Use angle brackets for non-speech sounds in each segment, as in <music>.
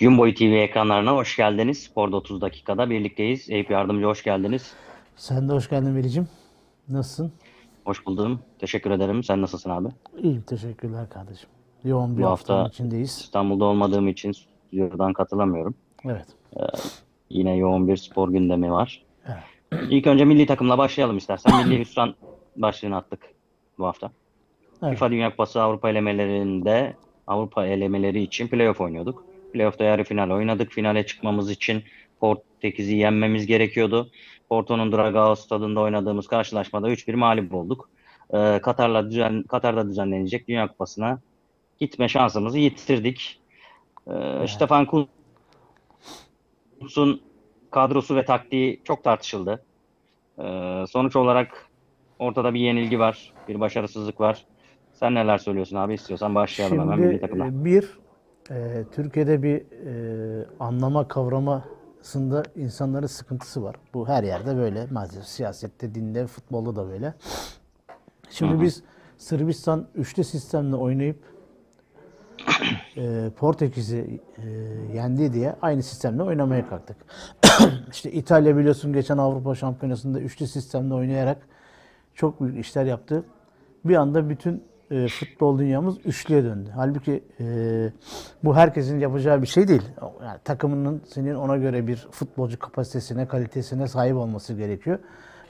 Gün boyu TV ekranlarına hoş geldiniz. Spor'da 30 dakikada birlikteyiz. Eyüp Yardımcı hoş geldiniz. Sen de hoş geldin Velicim. Nasılsın? Hoş buldum. Teşekkür ederim. Sen nasılsın abi? İyiyim teşekkürler kardeşim. Yoğun bir Bu haftanın hafta içindeyiz. İstanbul'da olmadığım için stüdyodan katılamıyorum. Evet. Yine yoğun bir spor gündemi var. Evet. İlk önce milli takımla başlayalım istersen. Milli <coughs> hüsran başlığını attık bu hafta. Evet. FIFA Dünya Kupası Avrupa elemelerinde Avrupa elemeleri için playoff oynuyorduk. Playoff'ta yarı final oynadık. Finale çıkmamız için Portekiz'i yenmemiz gerekiyordu. Porto'nun Dragao stadında oynadığımız karşılaşmada 3-1 mağlup olduk. Ee, Katar'la düzen, Katar'da düzenlenecek Dünya Kupası'na gitme şansımızı yitirdik. Ee, Stefan Kuntz'un kadrosu ve taktiği çok tartışıldı. Ee, sonuç olarak ortada bir yenilgi var, bir başarısızlık var. Sen neler söylüyorsun abi? İstiyorsan başlayalım hemen milli Şimdi takımdan. e, bir e, Türkiye'de bir e, anlama kavramasında insanların sıkıntısı var. Bu her yerde böyle. Maalesef siyasette, dinde, futbolda da böyle. Şimdi Hı hı. biz Sırbistan üçlü sistemle oynayıp e, Portekiz'i e, yendi diye aynı sistemle oynamaya kalktık. <clears throat> işte İtalya biliyorsun geçen Avrupa Şampiyonası'nda üçlü sistemle oynayarak çok büyük işler yaptı. Bir anda bütün e, futbol dünyamız üçlüye döndü. Halbuki e, bu herkesin yapacağı bir şey değil. Yani takımının senin ona göre bir futbolcu kapasitesine, kalitesine sahip olması gerekiyor.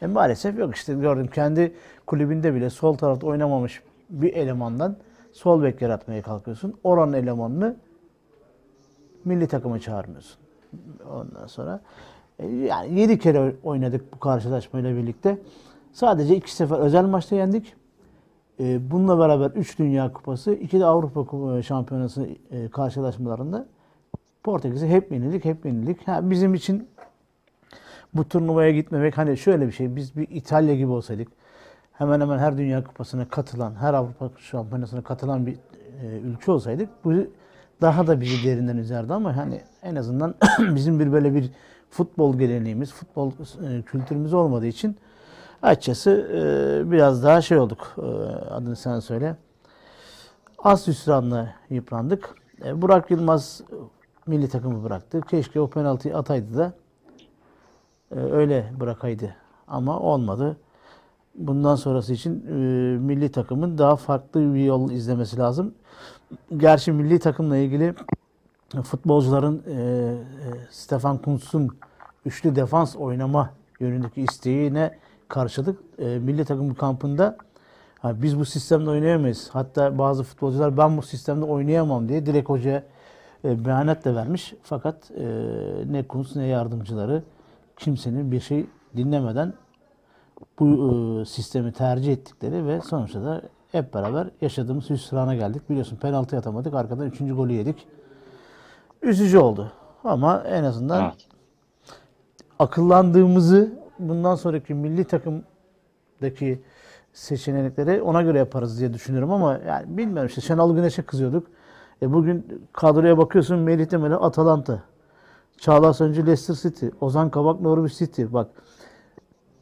E, maalesef yok işte gördüm kendi kulübünde bile sol tarafta oynamamış bir elemandan sol bek yaratmaya kalkıyorsun. Oranın elemanını milli takıma çağırmıyorsun. Ondan sonra e, yani 7 kere oynadık bu karşılaşmayla birlikte. Sadece iki sefer özel maçta yendik. E, Bununla beraber 3 Dünya Kupası, 2 de Avrupa Kupa- Şampiyonası e, karşılaşmalarında Portekiz'e hep yenildik, hep yenildik. Ha, bizim için bu turnuvaya gitmemek hani şöyle bir şey. Biz bir İtalya gibi olsaydık hemen hemen her Dünya Kupası'na katılan, her Avrupa Şampiyonası'na katılan bir e, ülke olsaydık bu daha da bizi derinden üzerdi ama hani en azından <clears throat> bizim bir böyle bir futbol geleneğimiz, futbol e, kültürümüz olmadığı için açıkçası e, biraz daha şey olduk. E, adını sen söyle. Az hüsranla yıprandık. E, Burak Yılmaz milli takımı bıraktı. Keşke o penaltıyı ataydı da e, öyle bırakaydı. Ama olmadı. Bundan sonrası için e, milli takımın daha farklı bir yol izlemesi lazım. Gerçi milli takımla ilgili futbolcuların e, e, Stefan Kuntz'un üçlü defans oynama yönündeki isteğine karşılık e, milli takım kampında ha, biz bu sistemde oynayamayız. Hatta bazı futbolcular ben bu sistemde oynayamam diye direkt hocaya e, beyanat da vermiş. Fakat e, ne Kuntz ne yardımcıları kimsenin bir şey dinlemeden bu e, sistemi tercih ettikleri ve sonuçta da hep beraber yaşadığımız hüsrana geldik. Biliyorsun penaltı atamadık. Arkadan üçüncü golü yedik. Üzücü oldu. Ama en azından Evet. akıllandığımızı bundan sonraki milli takımdaki seçenekleri ona göre yaparız diye düşünüyorum ama yani bilmiyorum işte Şenol Güneş'e kızıyorduk. E bugün kadroya bakıyorsun Melih Demirel Atalanta. Çağlar Söncü Leicester City. Ozan Kabak Norwich City. Bak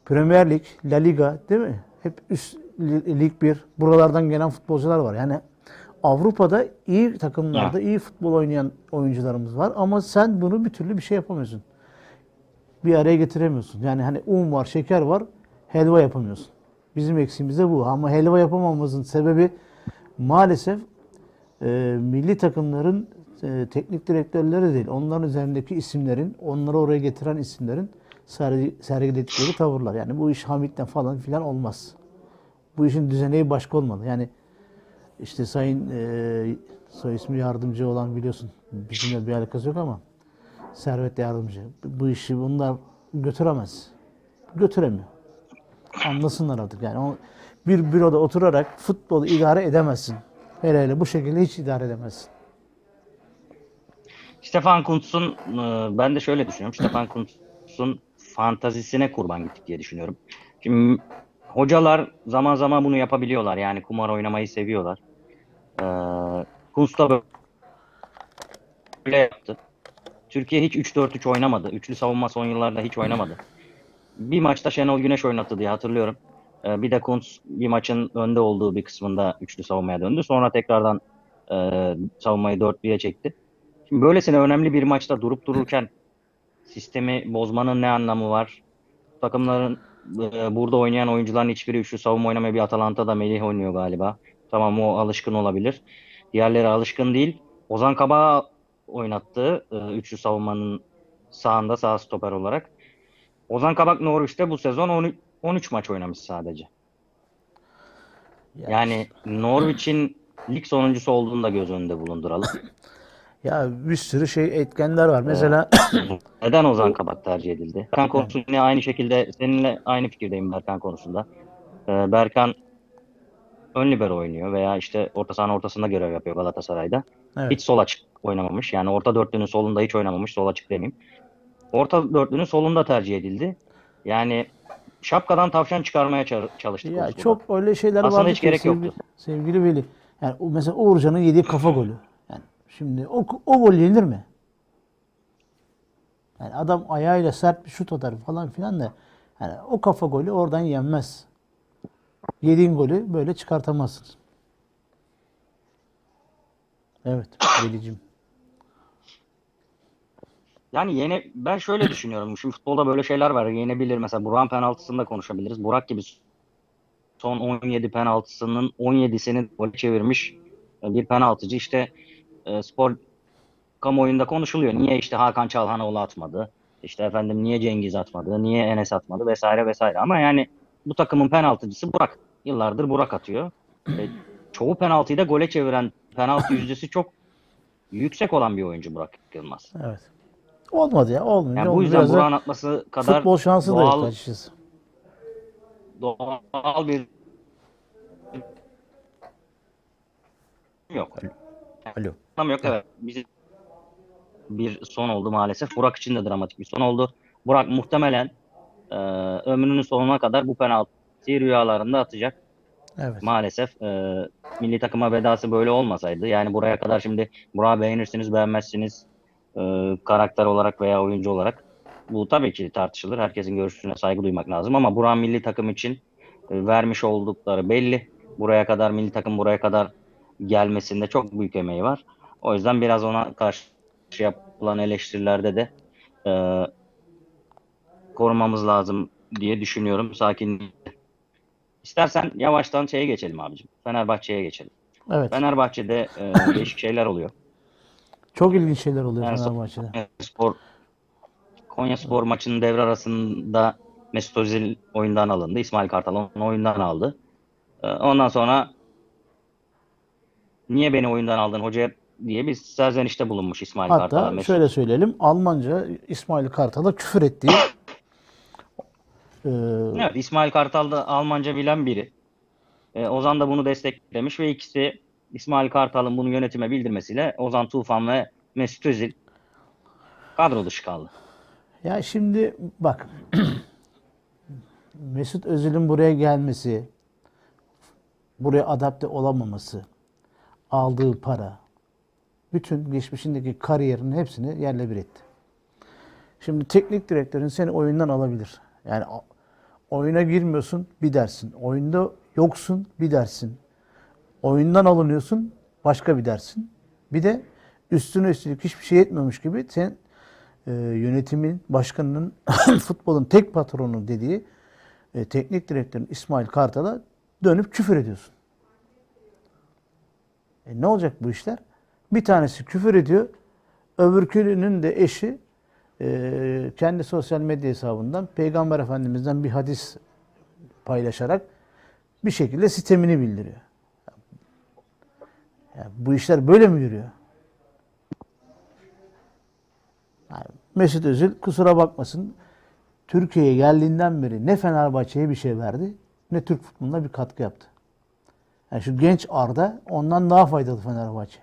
Premier Lig, La Liga değil mi? Hep üst li- lig bir. Buralardan gelen futbolcular var. Yani Avrupa'da iyi takımlarda iyi futbol oynayan oyuncularımız var ama sen bunu bir türlü bir şey yapamıyorsun. Bir araya getiremiyorsun. Yani hani un var, şeker var, helva yapamıyorsun. Bizim eksiğimiz de bu. Ama helva yapamamamızın sebebi maalesef e, milli takımların e, teknik direktörleri değil. Onların üzerindeki isimlerin, onları oraya getiren isimlerin sergi, sergiledikleri tavırlar. Yani bu iş Hamit'ten falan filan olmaz. Bu işin düzeneği başka olmalı. Yani işte sayın e, soy ismi yardımcı olan biliyorsun bizimle bir alakası yok ama Servet yardımcı. Bu işi bunlar götüremez. Götüremiyor. Anlasınlar artık yani. O, bir büroda oturarak futbolu idare edemezsin. Hele hele bu şekilde hiç idare edemezsin. Stefan Kuntz'un e, ben de şöyle düşünüyorum. Stefan <clears throat> Kuntz'un fantazisine kurban gittik diye düşünüyorum. Şimdi hocalar zaman zaman bunu yapabiliyorlar. Yani kumar oynamayı seviyorlar. Ee, Kuntz da böyle yaptı. Türkiye hiç 3-4-3 oynamadı. Üçlü savunma son yıllarda hiç oynamadı. Bir maçta Şenol Güneş oynattı diye hatırlıyorum. Ee, bir de Kuntz bir maçın önde olduğu bir kısmında üçlü savunmaya döndü. Sonra tekrardan e, savunmayı dörtlüye çekti. Şimdi böylesine önemli bir maçta durup dururken sistemi bozmanın ne anlamı var? Takımların e, burada oynayan oyuncuların hiçbiri üçlü savunma oynamıyor. Bir Atalanta'da Melih oynuyor galiba. Tamam o alışkın olabilir. Diğerleri alışkın değil. Ozan Kabak'ı oynattı e, üçlü savunmanın sağında sağ stoper olarak. Ozan Kabak Norwich'te bu sezon 13, 13 maç oynamış sadece. Ya, Yani Norwich'in lig sonuncusu olduğunu da göz önünde bulunduralım. <clears throat> ya bir sürü şey etkenler var. Mesela <clears throat> Neden Ozan Kabak tercih edildi? Berkan konusunda aynı şekilde seninle aynı fikirdeyim Berkan konusunda. Ee, Berkan ön libero oynuyor veya işte orta sahanın ortasında görev yapıyor Galatasaray'da. evet. Hiç sol açık oynamamış. Yani orta dörtlünün solunda hiç oynamamış. Sol açık demeyeyim. Orta dörtlünün solunda tercih edildi. Yani şapkadan tavşan çıkarmaya ça- çalıştık. Ya çok öyle şeyler Aslında vardı hiç ki gerek sevgili, yoktu. sevgili Veli. Yani mesela Uğurcan'ın yediği kafa golü. Yani şimdi o, o gol yenir mi? Yani adam ayağıyla sert bir şut atar falan filan da yani o kafa golü oradan yenmez. Yediğin golü böyle çıkartamazsın. Evet <coughs> Veli'cim. Yani yine ben şöyle düşünüyorum. Şimdi futbolda böyle şeyler var. Yenebilir. Mesela Burak'ın penaltısını da konuşabiliriz. Burak gibi son 17 penaltısının 17'sini gol çevirmiş bir penaltıcı. İşte e, spor kamuoyunda konuşuluyor. Niye işte Hakan Çalhanoğlu atmadı? İşte efendim niye Cengiz atmadı? Niye Enes atmadı? Vesaire vesaire. Ama yani bu takımın penaltıcısı Burak. Yıllardır Burak atıyor. E, çoğu penaltıyı da gole çeviren penaltı yüzdesi çok yüksek olan bir oyuncu Burak Yılmaz. Evet. Olmadı ya olmuyor. Yani bu yüzden Burak'ın atması kadar futbol şansı da yok doğal, doğal bir yok. Alo. Anlam yok evet. Bizim bir son oldu maalesef. Burak için de dramatik bir son oldu. Burak muhtemelen e, ömrünün sonuna kadar bu penaltıyı rüyalarında atacak. Evet. Maalesef e, milli takıma vedası böyle olmasaydı yani buraya kadar şimdi Burak'ı beğenirsiniz beğenmezsiniz e, karakter olarak veya oyuncu olarak bu tabii ki tartışılır. Herkesin görüşüne saygı duymak lazım ama Burak milli takım için e, vermiş oldukları belli. Buraya kadar milli takım buraya kadar gelmesinde çok büyük emeği var. O yüzden biraz ona karşı yapılan eleştirilerde de e, korumamız lazım diye düşünüyorum. Sakin. İstersen yavaştan şeye geçelim abicim. Fenerbahçe'ye geçelim. Evet. Fenerbahçe'de e, <coughs> değişik şeyler oluyor. Çok ilginç şeyler oluyor Yani Fenerbahçe'de. Konya Spor Konya Spor maçının devre arasında Mesut Özil oyundan alındı. İsmail Kartal onu oyundan aldı. Ee, Ondan sonra niye beni oyundan aldın hoca diye bir serzenişte bulunmuş İsmail. Hatta Mesut. şöyle söyleyelim. Almanca İsmail Kartal'a küfür ettiği <coughs> e, Evet, İsmail Kartal da Almanca bilen biri. Ee, Ozan da bunu desteklemiş ve ikisi İsmail Kartal'ın bunu yönetime bildirmesiyle Ozan Tufan ve Mesut Özil kadro dışı kaldı. ya şimdi bak <clears throat> Mesut Özil'in buraya gelmesi, buraya adapte olamaması, aldığı para, bütün geçmişindeki kariyerin hepsini yerle bir etti. Şimdi teknik direktörün seni oyundan alabilir. Yani oyuna girmiyorsun bir dersin. Oyunda yoksun bir dersin. Oyundan alınıyorsun başka bir dersin. Bir de üstüne üstlük hiçbir şey etmiyormuş gibi sen e, yönetimin, başkanının, <coughs> futbolun tek patronu dediği e, teknik direktörün İsmail Kartal'a dönüp küfür ediyorsun. E ne olacak bu işler? Bir tanesi küfür ediyor, öbürkünün de eşi e, kendi sosyal medya hesabından Peygamber Efendimiz'den bir hadis paylaşarak bir şekilde sistemini bildiriyor. Ya bu işler böyle mi yürüyor? Yani Mesut Özil kusura bakmasın Türkiye'ye geldiğinden beri ne Fenerbahçe'ye bir şey verdi ne Türk futboluna bir katkı yaptı. Yani şu genç Arda ondan daha faydalı Fenerbahçe.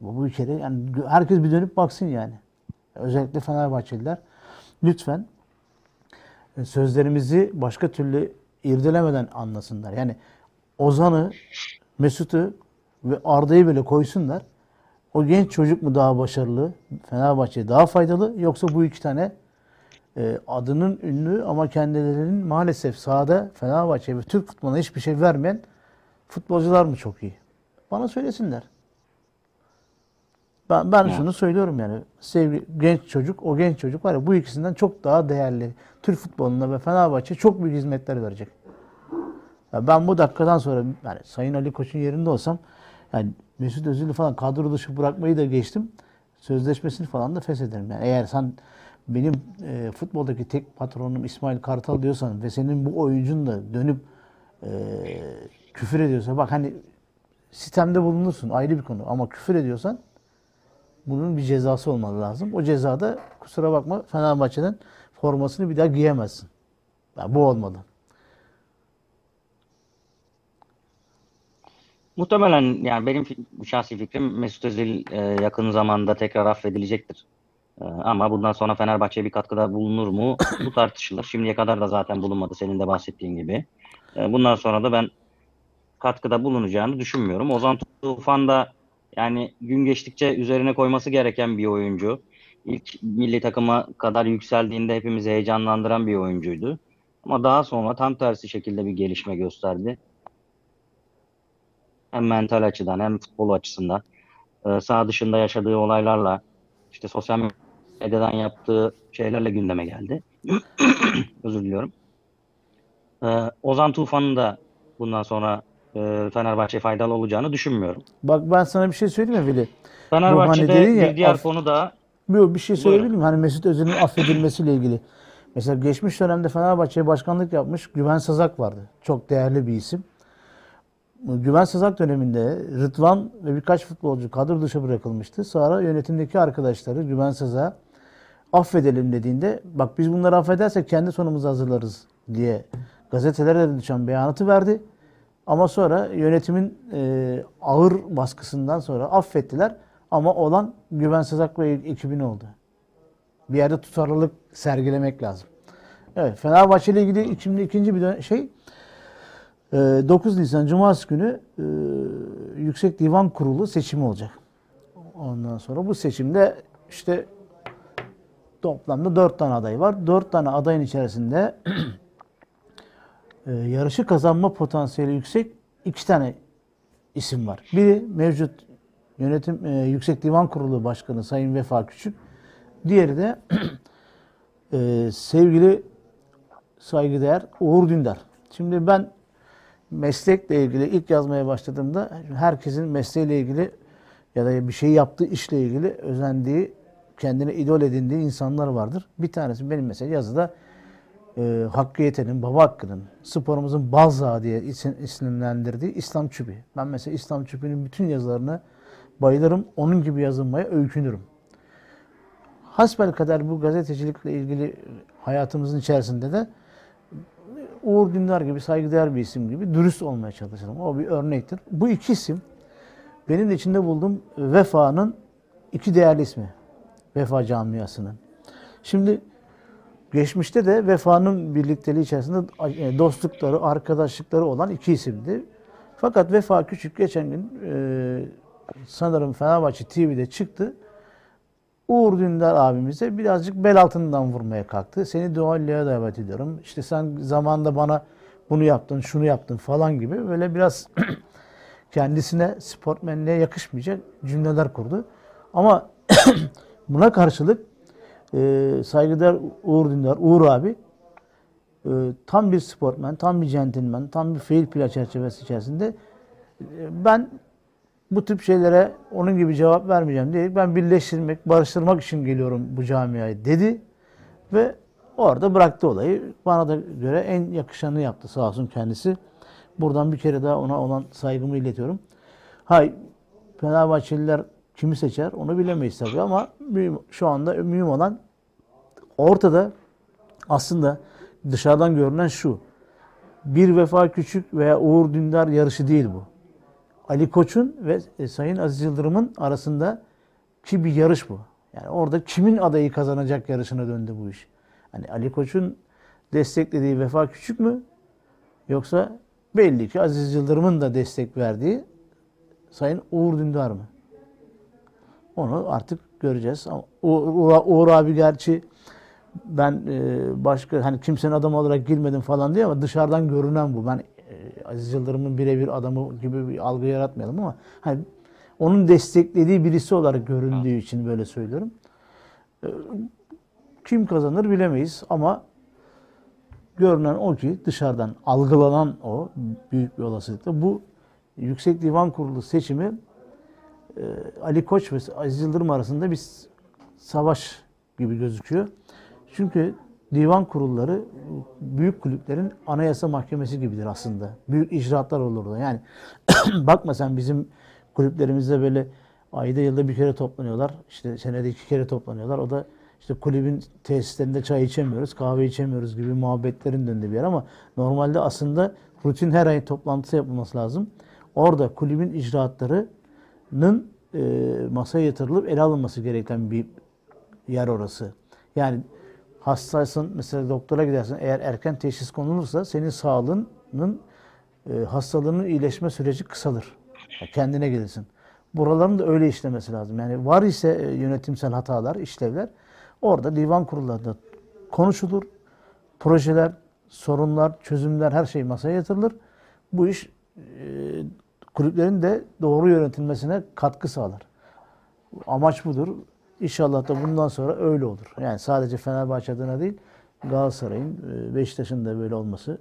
Bu, bu kere yani herkes bir dönüp baksın yani. Özellikle Fenerbahçeliler lütfen e, sözlerimizi başka türlü irdelemeden anlasınlar. Yani Ozan'ı, Mesut'u ve Arda'yı böyle koysunlar. O genç çocuk mu daha başarılı, Fenerbahçe daha faydalı yoksa bu iki tane e, adının ünlü ama kendilerinin maalesef sahada Fenerbahçe ve Türk futboluna hiçbir şey vermeyen futbolcular mı çok iyi? Bana söylesinler. Ben, ben Ya. şunu söylüyorum yani sevgi genç çocuk o genç çocuk var ya bu ikisinden çok daha değerli. Türk futboluna ve Fenerbahçe çok büyük hizmetler verecek. Ya ben bu dakikadan sonra yani Sayın Ali Koç'un yerinde olsam yani Mesut Özil'i falan kadro dışı bırakmayı da geçtim. Sözleşmesini falan da feshederim. Yani eğer sen benim e, futboldaki tek patronum İsmail Kartal diyorsan ve senin bu oyuncun da dönüp e, küfür ediyorsa bak hani sistemde bulunursun ayrı bir konu ama küfür ediyorsan bunun bir cezası olmalı lazım. O cezada kusura bakma Fenerbahçe'den formasını bir daha giyemezsin. Yani bu olmalı. Muhtemelen yani benim şahsi fikrim Mesut Özil e, yakın zamanda tekrar affedilecektir. E, ama bundan sonra Fenerbahçe'ye bir katkıda bulunur mu? <coughs> Bu tartışılır. Şimdiye kadar da zaten bulunmadı senin de bahsettiğin gibi. E, bundan sonra da ben katkıda bulunacağını düşünmüyorum. Ozan Tufan da yani gün geçtikçe üzerine koyması gereken bir oyuncu. İlk milli takıma kadar yükseldiğinde hepimizi heyecanlandıran bir oyuncuydu. Ama daha sonra tam tersi şekilde bir gelişme gösterdi. Hem mental açıdan hem futbol açısından. Ee, sağ dışında yaşadığı olaylarla işte sosyal medyadan yaptığı şeylerle gündeme geldi. <clears throat> Özür diliyorum. Ee, Ozan Tufan'ın da bundan sonra e, Fenerbahçe faydalı olacağını düşünmüyorum. Bak ben sana bir şey söyleyeyim mi Veli? Fenerbahçe'de dedin ya, bir diğer af- konu da Bir, bir şey söyleyebilir miyim? Hani Mesut Özil'in affedilmesiyle ilgili. Mesela geçmiş dönemde Fenerbahçe'ye başkanlık yapmış Güven Sazak vardı. Çok değerli bir isim. Güven Sazak döneminde Rıdvan ve birkaç futbolcu kadro dışı bırakılmıştı. Sonra yönetimdeki arkadaşları Güven Sazak'a affedelim dediğinde bak biz bunları affedersek kendi sonumuzu hazırlarız diye gazetelere de düşen beyanatı verdi. Ama sonra yönetimin e, ağır baskısından sonra affettiler. Ama olan Güven Sazak ve ekibin oldu. Bir yerde tutarlılık sergilemek lazım. Evet Fenerbahçe ile ilgili şimdi ikinci bir şey e, 9 Nisan Cumartesi günü e, Yüksek Divan Kurulu seçimi olacak. Ondan sonra bu seçimde işte toplamda 4 tane aday var. 4 tane adayın içerisinde <clears throat> e, yarışı kazanma potansiyeli yüksek iki tane isim var. Biri mevcut yönetim e, Yüksek Divan Kurulu Başkanı Sayın Vefa Küçük. Diğeri de <clears throat> e, sevgili saygıdeğer Uğur Dündar. Şimdi ben meslekle ilgili ilk yazmaya başladığımda herkesin mesleğiyle ilgili ya da bir şey yaptığı işle ilgili özendiği, kendine idol edindiği insanlar vardır. Bir tanesi benim mesela yazıda e, Hakkı Yeten'in, Baba Hakkı'nın, sporumuzun Balzağı diye isim, isimlendirdiği İslam Çübi. Ben mesela İslam Çübi'nin bütün yazılarına bayılırım. Onun gibi yazılmaya öykünürüm. Hasbel kadar bu gazetecilikle ilgili hayatımızın içerisinde de Uğur Dündar gibi saygıdeğer bir isim gibi dürüst olmaya çalışırım. O bir örnektir. Bu iki isim benim de içinde bulduğum Vefa'nın iki değerli ismi. Vefa camiasının. Şimdi geçmişte de Vefa'nın birlikteliği içerisinde e, dostlukları, arkadaşlıkları olan iki isimdi. Fakat Vefa Küçük geçen gün e, sanırım Fenerbahçe TV'de çıktı. Uğur Dündar abimize birazcık bel altından vurmaya kalktı. Seni dualliğe davet ediyorum. İşte sen zamanında bana bunu yaptın, şunu yaptın falan gibi böyle biraz <clears throat> kendisine sportmenliğe yakışmayacak cümleler kurdu. Ama <clears throat> buna karşılık e, saygıdeğer Uğur Dündar, Uğur abi e, tam bir sportmen, tam bir centilmen, tam bir fair play çerçevesi içerisinde e, ben bu tip şeylere onun gibi cevap vermeyeceğim diye ben birleştirmek, barıştırmak için geliyorum bu camiaya dedi ve orada bıraktı olayı. Bana da göre en yakışanı yaptı sağ olsun kendisi. Buradan bir kere daha ona olan saygımı iletiyorum. Hay Fenerbahçeliler kimi seçer onu bilemeyiz tabii ama mühim, şu anda mühim olan ortada aslında dışarıdan görünen şu. Bir Vefa Küçük veya Uğur Dündar yarışı değil bu. Ali Koç'un ve e, Sayın Aziz Yıldırım'ın arasında ki bir yarış bu. Yani orada kimin adayı kazanacak yarışına döndü bu iş. Hani Ali Koç'un desteklediği Vefa Küçük mü? Yoksa belli ki Aziz Yıldırım'ın da destek verdiği Sayın Uğur Dündar mı? Onu artık göreceğiz. Ama Uğur, abi gerçi ben e, başka hani kimsenin adamı olarak girmedim falan diye ama dışarıdan görünen bu. Ben e, Aziz Yıldırım'ın birebir adamı gibi bir algı yaratmayalım ama hani onun desteklediği birisi olarak göründüğü için böyle söylüyorum. Ee, Kim kazanır bilemeyiz ama görünen o ki dışarıdan algılanan o büyük bir olasılıkla bu Yüksek Divan Kurulu seçimi e, Ali Koç ve Aziz Yıldırım arasında bir savaş gibi gözüküyor. Çünkü divan kurulları büyük kulüplerin anayasa mahkemesi gibidir aslında. Büyük icraatlar olur orada. Yani <clears throat> bakma sen bizim kulüplerimizde böyle ayda yılda bir kere toplanıyorlar. İşte senede iki kere toplanıyorlar. O da işte kulübün tesislerinde çay içemiyoruz, kahve içemiyoruz gibi muhabbetlerin döndüğü bir yer ama normalde aslında rutin her ay toplantısı yapılması lazım. Orada kulübün icraatlarının e, masaya yatırılıp ele alınması gereken bir yer orası. Yani hastaysın mesela doktora gidersin eğer erken teşhis konulursa senin sağlığının e, hastalığının iyileşme süreci kısalır. Yani kendine gelirsin. Buraların da öyle işlemesi lazım. Yani var ise e, yönetimsel hatalar, işlevler orada divan kurullarında konuşulur. Projeler, sorunlar, çözümler her şey masaya yatırılır. Bu iş e, kulüplerin de doğru yönetilmesine katkı sağlar. Amaç budur. İnşallah da bundan sonra öyle olur. Yani sadece Fenerbahçe adına değil, Galatasaray'ın, e, Beşiktaş'ın da böyle olması,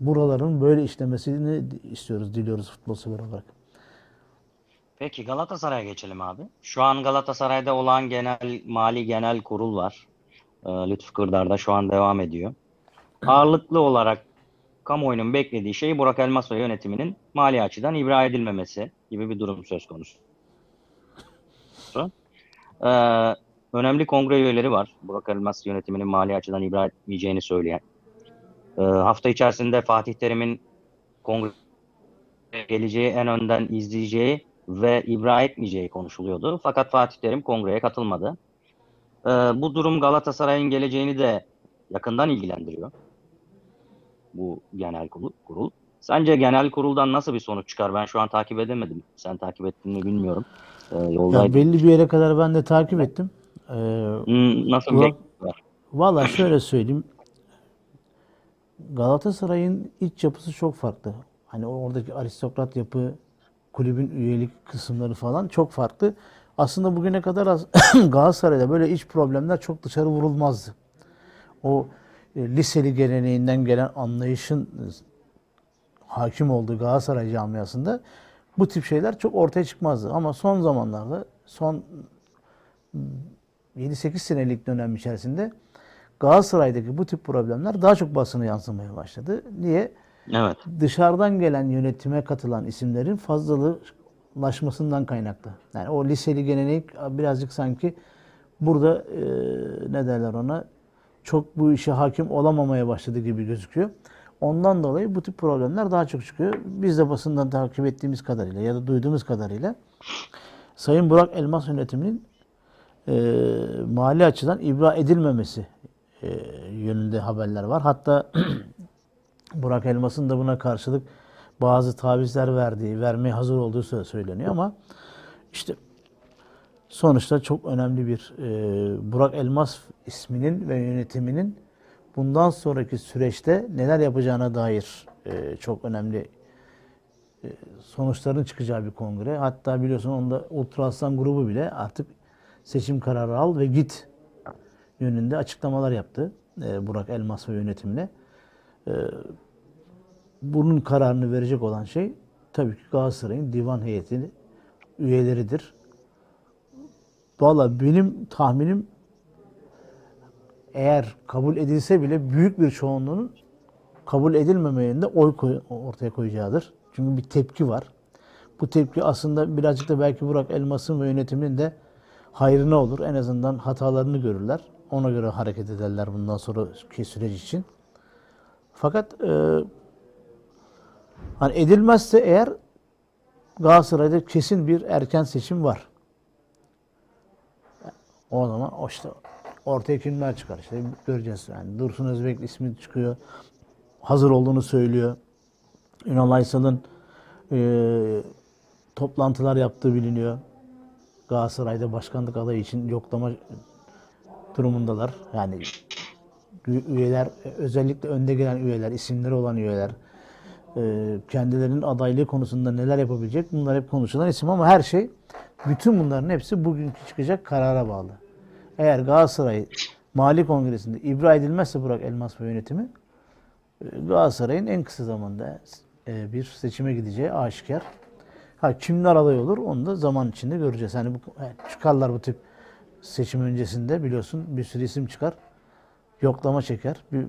buraların böyle işlemesini istiyoruz, diliyoruz futbol sever olarak. Peki Galatasaray'a geçelim abi. Şu an Galatasaray'da olan genel mali genel kurul var. Ee, Lütfü Kırdar'da şu an devam ediyor. Ağırlıklı olarak kamuoyunun beklediği şey Burak Elmas ve yönetiminin mali açıdan ibra edilmemesi gibi bir durum söz konusu. Ee, önemli kongre üyeleri var. Burak Elmas yönetiminin mali açıdan ibra etmeyeceğini söyleyen. Ee, hafta içerisinde Fatih Terim'in kongre geleceği en önden izleyeceği ve ibra etmeyeceği konuşuluyordu. Fakat Fatih Terim kongreye katılmadı. Ee, bu durum Galatasaray'ın geleceğini de yakından ilgilendiriyor. Bu genel kurul. kurul. Sence genel kuruldan nasıl bir sonuç çıkar? Ben şu an takip edemedim. Sen takip ettin mi bilmiyorum. Ee, Ya belli bir yere kadar ben de takip ettim. Ee, Hmm, nasıl bir var? Valla şöyle söyleyeyim. Galatasaray'ın iç yapısı çok farklı. Hani oradaki aristokrat yapı, kulübün üyelik kısımları falan çok farklı. Aslında bugüne kadar <clears throat> Galatasaray'da böyle iç problemler çok dışarı vurulmazdı. O liseli geleneğinden gelen anlayışın e, hakim olduğu Galatasaray camiasında bu tip şeyler çok ortaya çıkmazdı. Ama son zamanlarda, son 7-8 senelik dönem içerisinde Galatasaray'daki bu tip problemler daha çok basına yansımaya başladı. Niye? Evet. Dışarıdan gelen yönetime katılan isimlerin fazlalaşmasından kaynaklı. Yani o liseli gelenek birazcık sanki burada e, ne derler ona çok bu işe hakim olamamaya başladı gibi gözüküyor. Ondan dolayı bu tip problemler daha çok çıkıyor. Biz de basından takip ettiğimiz kadarıyla ya da duyduğumuz kadarıyla Sayın Burak Elmas yönetiminin e, mali açıdan ibra edilmemesi e, yönünde haberler var. Hatta <clears throat> Burak Elmas'ın da buna karşılık bazı tavizler verdiği, vermeye hazır olduğu sö- söyleniyor ama işte sonuçta çok önemli bir e, Burak Elmas isminin ve yönetiminin bundan sonraki süreçte neler yapacağına dair e, çok önemli e, sonuçların çıkacağı bir kongre. Hatta biliyorsun onda Ultra Aslan grubu bile artık seçim kararı al ve git yönünde açıklamalar yaptı e, Burak Elmas ve yönetimine. E, bunun kararını verecek olan şey tabii ki Galatasaray'ın divan heyetinin üyeleridir. Valla benim tahminim eğer kabul edilse bile büyük bir çoğunluğunun kabul edilmemeyinde oy koy- ortaya koyacağıdır. Çünkü bir tepki var. Bu tepki aslında birazcık da belki Burak Elmas'ın ve yönetiminin de hayrına olur. En azından hatalarını görürler. Ona göre hareket ederler bundan sonraki süreç için. Fakat e, hani edilmezse eğer Galatasaray'da kesin bir erken seçim var. O zaman o işte ortaya kimler çıkar işte göreceğiz yani. Dursun Özbek ismi çıkıyor. Hazır olduğunu söylüyor. Ünal Aysal'ın e, toplantılar yaptığı biliniyor. Galatasaray'da başkanlık adayı için yoklama durumundalar. Yani üyeler özellikle önde gelen üyeler, isimleri olan üyeler e, kendilerinin adaylığı konusunda neler yapabilecek bunlar hep konuşulan isim ama her şey bütün bunların hepsi bugünkü çıkacak karara bağlı. Eğer Galatasaray Mali Kongresi'nde ibra edilmezse Burak Elmas ve yönetimi e, Galatasaray'ın en kısa zamanda e, bir seçime gideceği aşikar. Ha kimler aday olur onu da zaman içinde göreceğiz. Hani bu, yani çıkarlar bu tip seçim öncesinde biliyorsun bir sürü isim çıkar. Yoklama çeker. Bir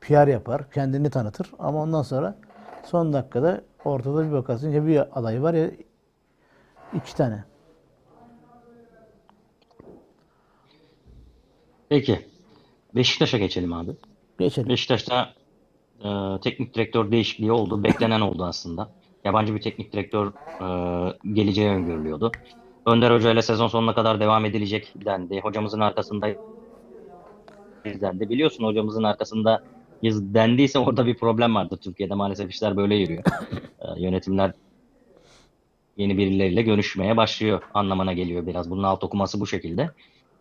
PR yapar. Kendini tanıtır. Ama ondan sonra son dakikada ortada bir bakarsın ya bir aday var ya iki tane. Peki. Beşiktaş'a geçelim abi. Geçelim. Beşiktaş'ta e, teknik direktör değişikliği oldu. Beklenen oldu aslında. Yabancı bir teknik direktör e, geleceği öngörülüyordu. Önder Hoca ile sezon sonuna kadar devam edilecek dendi. Hocamızın arkasında dendi. Biliyorsun hocamızın arkasında dendiyse orada bir problem vardı. Türkiye'de maalesef işler böyle yürüyor. <laughs> E, yönetimler yeni birileriyle görüşmeye başlıyor anlamına geliyor biraz. Bunun alt okuması bu şekilde.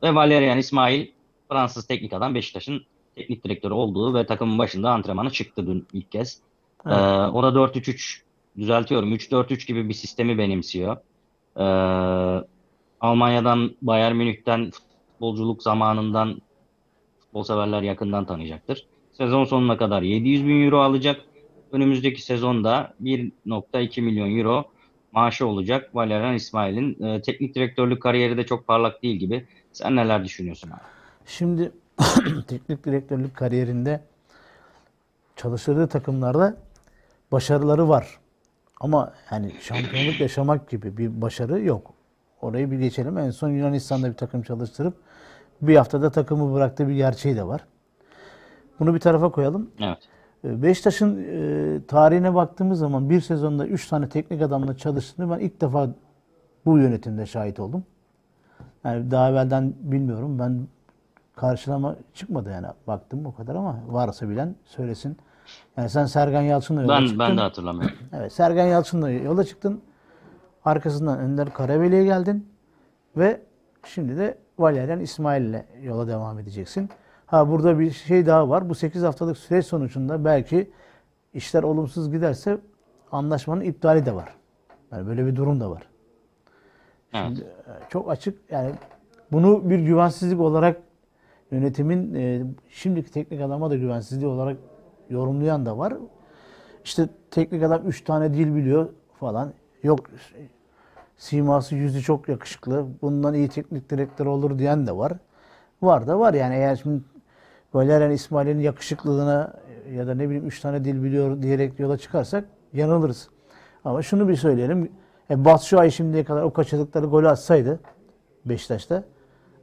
Ve Valerian İsmail Fransız teknik adam Beşiktaş'ın teknik direktörü olduğu ve takımın başında antrenmana çıktı dün ilk kez. Ee, o da 4-3-3 düzeltiyorum 3-4-3 gibi bir sistemi benimsiyor. Ee, Almanya'dan Bayern Münih'ten futbolculuk zamanından futbol severler yakından tanıyacaktır. Sezon sonuna kadar 700 bin euro alacak. Önümüzdeki sezonda 1.2 milyon euro maaşı olacak. Valerian İsmail'in e, teknik direktörlük kariyeri de çok parlak değil gibi. Sen neler düşünüyorsun abi? Şimdi <clears throat> teknik direktörlük kariyerinde çalıştırdığı takımlarda başarıları var. Ama yani şampiyonluk yaşamak gibi bir başarı yok. Orayı bir geçelim. En son Yunanistan'da bir takım çalıştırıp bir haftada takımı bıraktığı bir gerçeği de var. Bunu bir tarafa koyalım. Evet. Ee, Beşiktaş'ın e, tarihine baktığımız zaman bir sezonda 3 tane teknik adamla çalıştığını ben ilk defa bu yönetimde şahit oldum. Yani daha evvelden bilmiyorum. Ben karşılama çıkmadı yani. Baktım o kadar ama varsa bilen söylesin. Yani sen Sergen Yalçın'la yola Ben çıktın. ben de hatırlamıyorum. Evet, Sergen Yalçın'la yola çıktın. Arkasından Önder Karaveli'ye geldin. Ve şimdi de Valerian İsmail'le yola devam edeceksin. Ha burada bir şey daha var. Bu 8 haftalık süreç sonucunda belki işler olumsuz giderse anlaşmanın iptali de var. Yani böyle bir durum da var. Evet. Çok açık yani bunu bir güvensizlik olarak yönetimin e, şimdiki teknik adama da güvensizliği olarak yorumlayan da var. İşte teknik adam 3 tane dil biliyor falan. Yok siması yüzü çok yakışıklı. Bundan iyi teknik direktör olur diyen de var. Var da var yani eğer şimdi Valerian İsmail'in yakışıklılığına ya da ne bileyim 3 tane dil biliyor diyerek yola çıkarsak yanılırız. Ama şunu bir söyleyelim. E, Batshuayi şimdiye kadar o kaçırdıkları golü atsaydı Beşiktaş'ta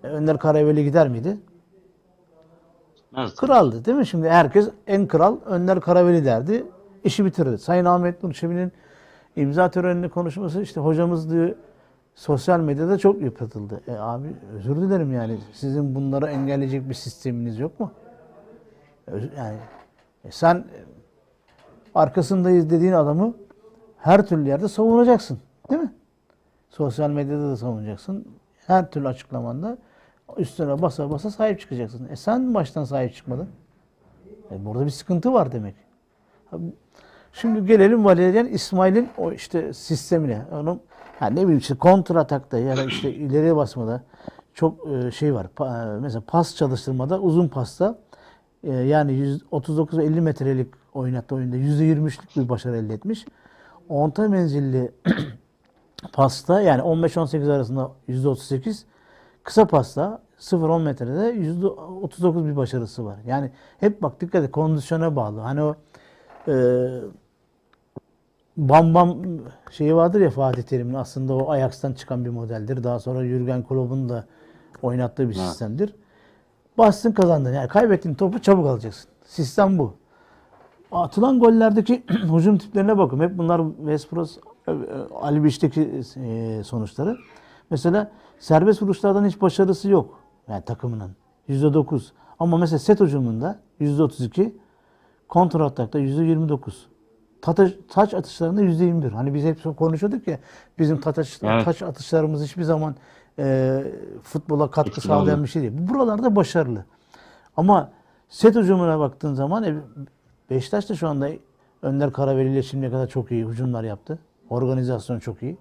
e, Önder Karaveli gider miydi? Evet. Kraldı değil mi? Şimdi herkes en kral Önder Karaveli derdi. İşi bitirdi. Sayın Ahmet Nur Çebi'nin imza töreninde konuşması işte hocamız diyor sosyal medyada çok yıpratıldı. E abi özür dilerim yani sizin bunları engelleyecek bir sisteminiz yok mu? Yani e, sen e, arkasındayız dediğin adamı her türlü yerde savunacaksın. Değil mi? Sosyal medyada da savunacaksın. Her türlü açıklamanda üstüne basa basa sahip çıkacaksın. E sen baştan sahip çıkmadın. E burada bir sıkıntı var demek. Şimdi gelelim Valerian İsmail'in o işte sistemine. Onun yani ne bileyim işte kontra atakta ya da işte ileriye basmada çok e, şey var. E, mesela pas çalıştırmada uzun pasta e, yani 100 39 50 metrelik oynattığı oyunda %23'lük bir başarı elde etmiş. Orta menzilli <clears throat> pasta yani 15-18 arasında %38 kısa pasta 0-10 metrede %39 bir başarısı var. Yani hep bak dikkat et kondisyona bağlı. Hani o e, Bam Bam şeyi vardır ya Fatih Terim'in aslında o Ajax'tan çıkan bir modeldir. Daha sonra Jürgen Klopp'un da oynattığı bir Evet. sistemdir. Bastın kazandın. Yani kaybettiğin topu çabuk alacaksın. Sistem bu. Atılan gollerdeki <clears throat> hücum tiplerine bakın. Hep bunlar Vespros, e, Ali Biç'teki e, sonuçları. Mesela serbest vuruşlardan hiç başarısı yok. Yani takımının. %9. Ama mesela set hücumunda %32, kontra atakta %29. Taç, taç atışlarında %21. Hani biz hep konuşuyorduk ya bizim taç, Evet. taç atışlarımız hiçbir zaman e, futbola katkı Etkili sağlayan bir şey değil. Buralarda başarılı. Ama set hücumuna baktığın zaman e, Beşiktaş da şu anda Önder Karaveli ile şimdiye kadar çok iyi hücumlar yaptı. Organizasyon çok iyi.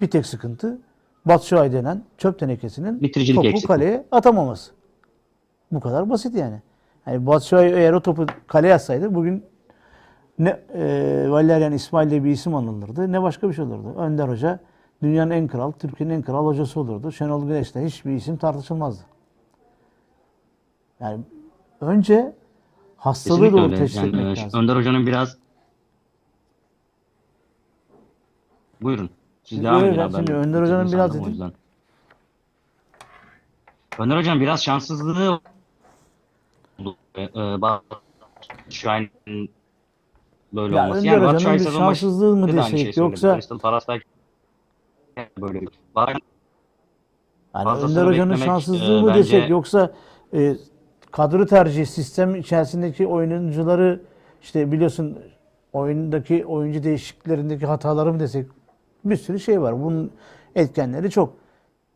Bir tek sıkıntı Batshuayi denen çöp tenekesinin Bitiricilik topu eksikliği. kaleye atamaması. Bu kadar basit yani. Yani Batshuayi eğer o topu kaleye atsaydı bugün ne e, Valerian İsmail diye bir isim anılırdı ne başka bir şey olurdu. Önder Hoca dünyanın en kral, Türkiye'nin en kral hocası olurdu. Şenol Güneş'te hiçbir isim tartışılmazdı. Yani önce hastalığı Kesinlikle doğru öyle. teşhis Yani, etmek e, lazım. Önder Hoca'nın biraz Buyurun. Siz devam edin abi. şimdi Önder Hoca'nın biraz dedim. Önder Hoca'nın biraz şanssızlığı oldu. E, e, bazı Şahin'in böyle Ya olması. Önder Yani Hoca'nın bir şanssızlığı mı desek, söyledi. yoksa- Crystal böyle bir Bazen Yani Önder Hoca'nın şanssızlığı e, mı bence- desek yoksa e, kadro tercihi sistem içerisindeki oyuncuları işte biliyorsun oyundaki oyuncu değişikliklerindeki hataları mı desek bir sürü şey var. Bunun etkenleri çok.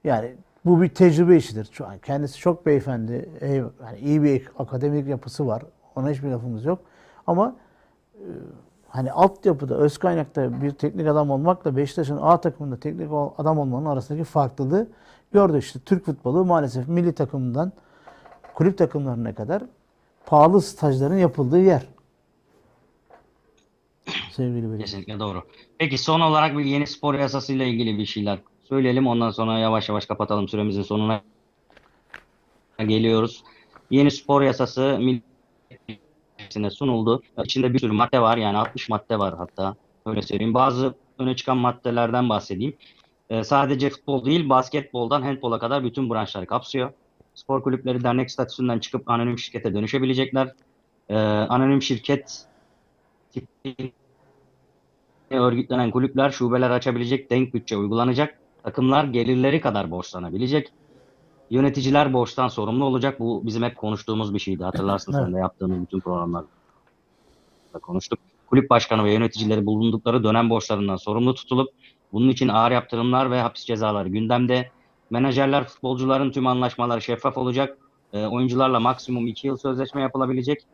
Yani bu bir tecrübe işidir. Şu an kendisi çok beyefendi, ey- yani iyi bir akademik yapısı var. Ona hiçbir lafımız yok. Ama e, hani altyapıda, öz kaynakta bir teknik adam olmakla Beşiktaş'ın A takımında teknik adam olmanın arasındaki farklılığı gördük. İşte Türk futbolu maalesef milli takımından kulüp takımlarına kadar pahalı stajların yapıldığı yer. Sevgili Veli. Kesinlikle doğru. Peki son olarak bir yeni spor yasasıyla ilgili bir şeyler söyleyelim. Ondan sonra yavaş yavaş kapatalım. Süremizin sonuna geliyoruz. Yeni spor yasası milletine sunuldu. İçinde bir sürü madde var. Yani 60 madde var hatta. Öyle söyleyeyim. Bazı öne çıkan maddelerden bahsedeyim. Ee, sadece futbol değil, basketboldan handbola kadar bütün branşları kapsıyor. Spor kulüpleri dernek statüsünden çıkıp anonim şirkete dönüşebilecekler. Ee, anonim şirket tipi örgütlenen kulüpler şubeler açabilecek, denk bütçe uygulanacak. Takımlar gelirleri kadar borçlanabilecek. Yöneticiler borçtan sorumlu olacak. Bu bizim hep konuştuğumuz bir şeydi. Hatırlarsın Evet. sen de yaptığımız bütün programlarda konuştuk. Kulüp başkanı ve yöneticileri bulundukları dönem borçlarından sorumlu tutulup bunun için ağır yaptırımlar ve hapis cezaları gündemde. Menajerler, futbolcuların tüm anlaşmaları şeffaf olacak. E, oyuncularla maksimum 2 yıl sözleşme yapılabilecek.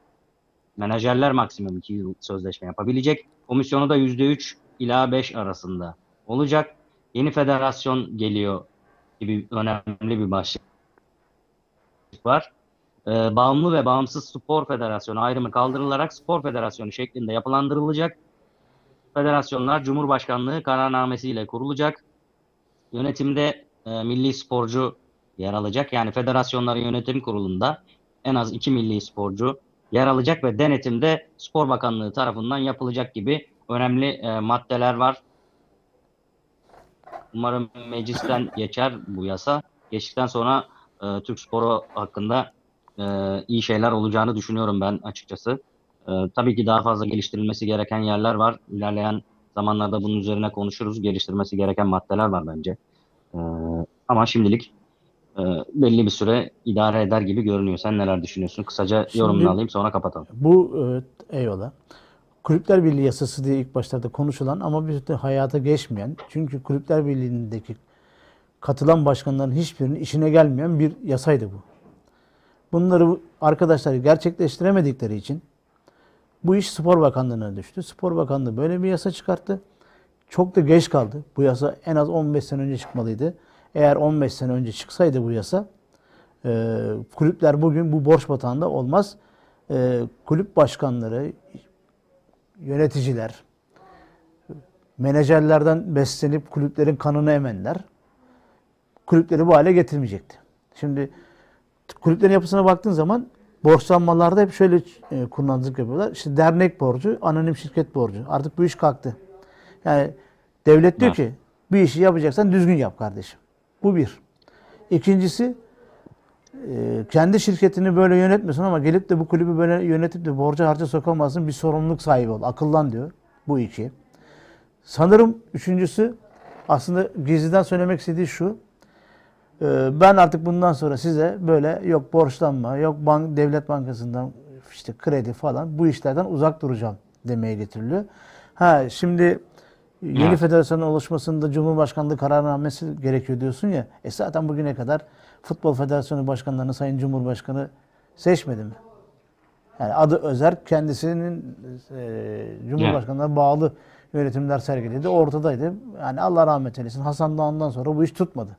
Menajerler maksimum 2 yıl sözleşme yapabilecek. Komisyonu da %3 ila 5 arasında olacak. Yeni federasyon geliyor gibi önemli bir başlık var. Ee, bağımlı ve bağımsız spor federasyonu ayrımı kaldırılarak spor federasyonu şeklinde yapılandırılacak. Federasyonlar Cumhurbaşkanlığı kararnamesiyle kurulacak. Yönetimde e, milli sporcu yer alacak. Yani federasyonların yönetim kurulunda en az iki milli sporcu yer alacak ve denetimde Spor Bakanlığı tarafından yapılacak gibi önemli e, maddeler var. Umarım meclisten geçer bu yasa. Geçtikten sonra e, Türk sporu hakkında e, iyi şeyler olacağını düşünüyorum ben açıkçası. E, tabii ki daha fazla geliştirilmesi gereken yerler var. İlerleyen zamanlarda bunun üzerine konuşuruz. Geliştirmesi gereken maddeler var bence. E, ama şimdilik e, belli bir süre idare eder gibi görünüyor. Sen neler düşünüyorsun? Kısaca Şimdi- yorumunu alayım sonra kapatalım. Bu evet, eyvallah. Kulüpler Birliği yasası diye ilk başlarda konuşulan ama bir de hayata geçmeyen çünkü Kulüpler Birliği'ndeki katılan başkanların hiçbirinin işine gelmeyen bir yasaydı bu. Bunları bu arkadaşlar gerçekleştiremedikleri için bu iş Spor Bakanlığı'na düştü. Spor Bakanlığı böyle bir yasa çıkarttı. Çok da geç kaldı. Bu yasa en az 15 sene önce çıkmalıydı. Eğer 15 sene önce çıksaydı bu yasa e, kulüpler bugün bu borç batağında olmaz. E, kulüp başkanları, yöneticiler, menajerlerden beslenip kulüplerin kanını emenler kulüpleri bu hale getirmeyecekti. Şimdi kulüplerin yapısına baktığın zaman borçlanmalarda hep şöyle e, kurnazlık yapıyorlar. İşte dernek borcu, anonim şirket borcu. Artık bu iş kalktı. Yani devlet diyor ki bir işi yapacaksan düzgün yap kardeşim. Bu bir. İkincisi e, kendi şirketini böyle yönetmiyorsun ama gelip de bu kulübü böyle yönetip de borca harca sokamazsın. Bir sorumluluk sahibi ol. Akıllan diyor. Bu iki. Sanırım üçüncüsü aslında gizliden söylemek istediği şu. e, Ben artık bundan sonra size böyle yok borçlanma, yok bank, devlet bankasından işte kredi falan bu işlerden uzak duracağım demeye getiriliyor. Ha şimdi yeni Evet. federasyonun oluşmasında Cumhurbaşkanlığı kararnamesi gerekiyor diyorsun ya. E zaten bugüne kadar Futbol Federasyonu başkanlarını Sayın Cumhurbaşkanı seçmedi mi? Yani adı Özer kendisinin e, Cumhurbaşkanı'na bağlı yönetimler sergiledi. Ortadaydı. Yani Allah rahmet eylesin. Hasan Doğan'dan sonra bu iş tutmadı.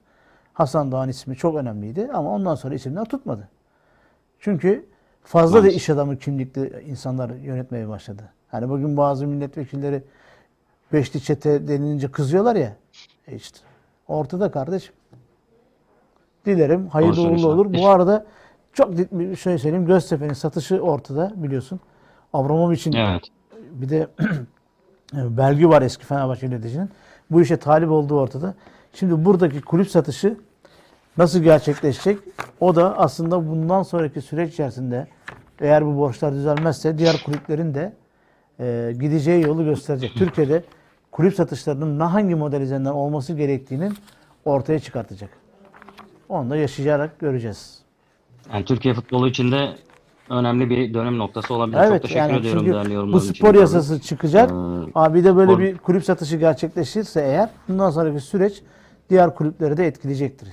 Hasan Doğan ismi çok önemliydi ama ondan sonra isimler tutmadı. Çünkü fazla da Maalesef. iş adamı kimlikli insanlar yönetmeye başladı. Hani bugün bazı milletvekilleri beşli çete denilince kızıyorlar ya. E işte ortada kardeşim. Dilerim hayırlı uğurlu olur. Bu arada çok şey söyleyeyim. Göztepe'nin satışı ortada biliyorsun. Abramovich'in Evet. bir de <clears throat> belgi var eski Fenerbahçe yöneticinin. Bu işe talip olduğu ortada. Şimdi buradaki kulüp satışı nasıl gerçekleşecek? O da aslında bundan sonraki süreç içerisinde eğer bu borçlar düzelmezse diğer kulüplerin de e, gideceği yolu gösterecek. Türkiye'de kulüp satışlarının hangi model üzerinden olması gerektiğinin ortaya çıkartacak. Onu da yaşayarak göreceğiz. Yani Türkiye futbolu için de önemli bir dönüm noktası olabilir. Çok Evet teşekkür yani ediyorum değerli bu yorumlarınız için. spor yasası çıkacak. Ee, Abi de böyle spor- bir kulüp satışı gerçekleşirse eğer bundan sonraki süreç diğer kulüpleri de etkileyecektir.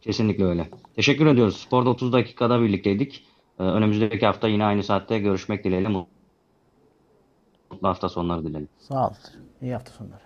Kesinlikle öyle. Teşekkür ediyoruz. Sporda 30 dakikada birlikteydik. Ee, Önümüzdeki hafta yine aynı saatte görüşmek dileğiyle. Mutlu hafta sonları dilerim. Sağ ol. İyi hafta sonları.